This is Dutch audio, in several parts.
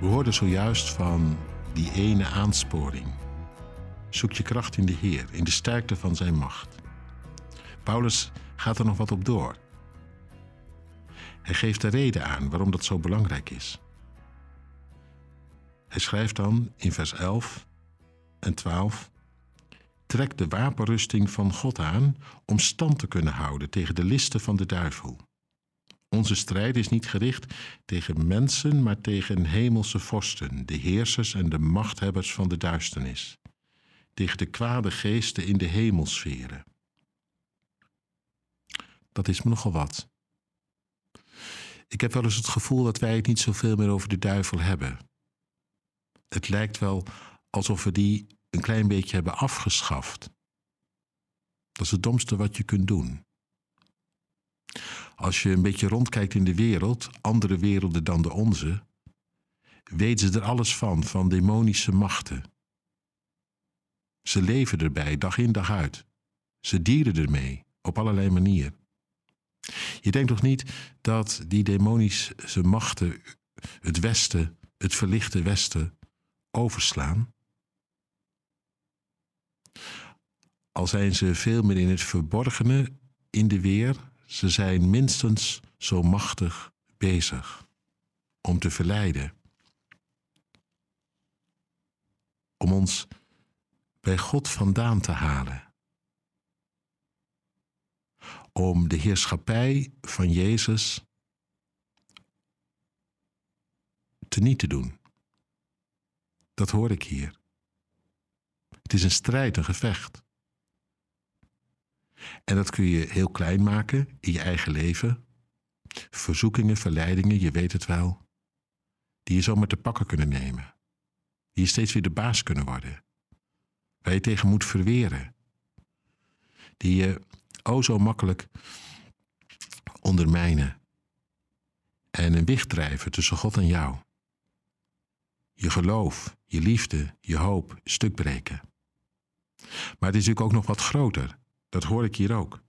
We hoorden zojuist van die ene aansporing. Zoek je kracht in de Heer, in de sterkte van zijn macht. Paulus gaat er nog wat op door. Hij geeft de reden aan waarom dat zo belangrijk is. Hij schrijft dan in vers 11 en 12: Trek de wapenrusting van God aan om stand te kunnen houden tegen de listen van de duivel. Onze strijd is niet gericht tegen mensen, maar tegen hemelse vorsten, de heersers en de machthebbers van de duisternis, tegen de kwade geesten in de hemelsferen. Dat is me nogal wat. Ik heb wel eens het gevoel dat wij het niet zoveel meer over de duivel hebben. Het lijkt wel alsof we die een klein beetje hebben afgeschaft. Dat is het domste wat je kunt doen. Als je een beetje rondkijkt in de wereld, andere werelden dan de onze, weten ze er alles van, van demonische machten. Ze leven erbij, dag in dag uit. Ze dieren ermee, op allerlei manieren. Je denkt toch niet dat die demonische machten het Westen, het verlichte Westen, overslaan? Al zijn ze veel meer in het verborgene, in de weer, ze zijn minstens zo machtig bezig om te verleiden. Om ons bij God vandaan te halen. Om de heerschappij van Jezus te niet te doen. Dat hoor ik hier. Het is een strijd, een gevecht. En dat kun je heel klein maken in je eigen leven. Verzoekingen, verleidingen, je weet het wel. Die je zomaar te pakken kunnen nemen. Die je steeds weer de baas kunnen worden. Waar je tegen moet verweren. Die je o zo makkelijk ondermijnen. En een wicht drijven tussen God en jou. Je geloof, je liefde, je hoop stuk breken. Maar het is natuurlijk ook nog wat groter. Dat hoor ik hier ook.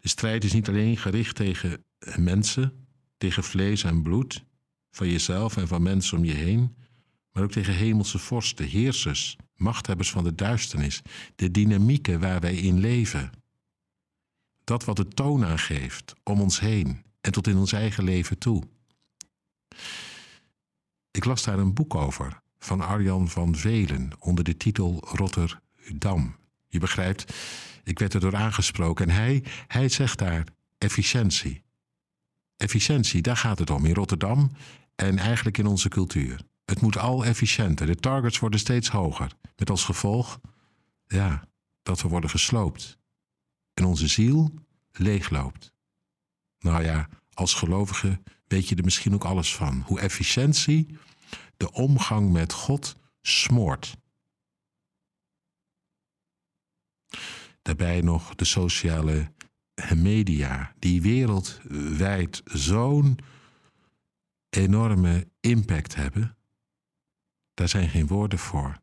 De strijd is niet alleen gericht tegen mensen, tegen vlees en bloed, van jezelf en van mensen om je heen, maar ook tegen hemelse vorsten, heersers, machthebbers van de duisternis, de dynamieken waar wij in leven. Dat wat de toon aangeeft om ons heen en tot in ons eigen leven toe. Ik las daar een boek over van Arjan van Velen onder de titel Rotterdam. Je begrijpt, ik werd erdoor aangesproken en hij, hij zegt daar efficiëntie. Efficiëntie, daar gaat het om in Rotterdam en eigenlijk in onze cultuur. Het moet al efficiënter. De targets worden steeds hoger. Met als gevolg, ja, dat we worden gesloopt. En onze ziel leegloopt. Nou ja, als gelovige weet je er misschien ook alles van. Hoe efficiëntie de omgang met God smoort. Daarbij nog de sociale media, die wereldwijd zo'n enorme impact hebben. Daar zijn geen woorden voor.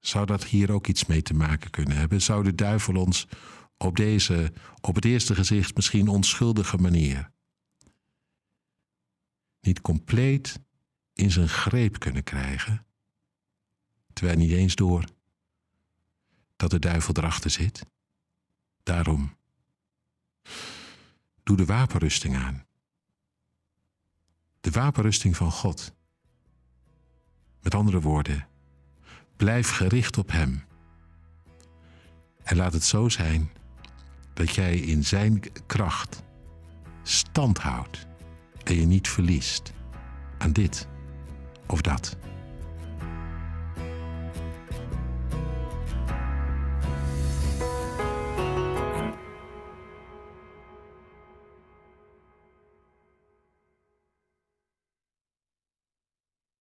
Zou dat hier ook iets mee te maken kunnen hebben? Zou de duivel ons op deze, op het eerste gezicht misschien onschuldige manier niet compleet in zijn greep kunnen krijgen, terwijl niet eens door dat de duivel erachter zit. Daarom, doe de wapenrusting aan. De wapenrusting van God. Met andere woorden, blijf gericht op Hem. En laat het zo zijn dat jij in Zijn kracht stand houdt en je niet verliest aan dit of dat.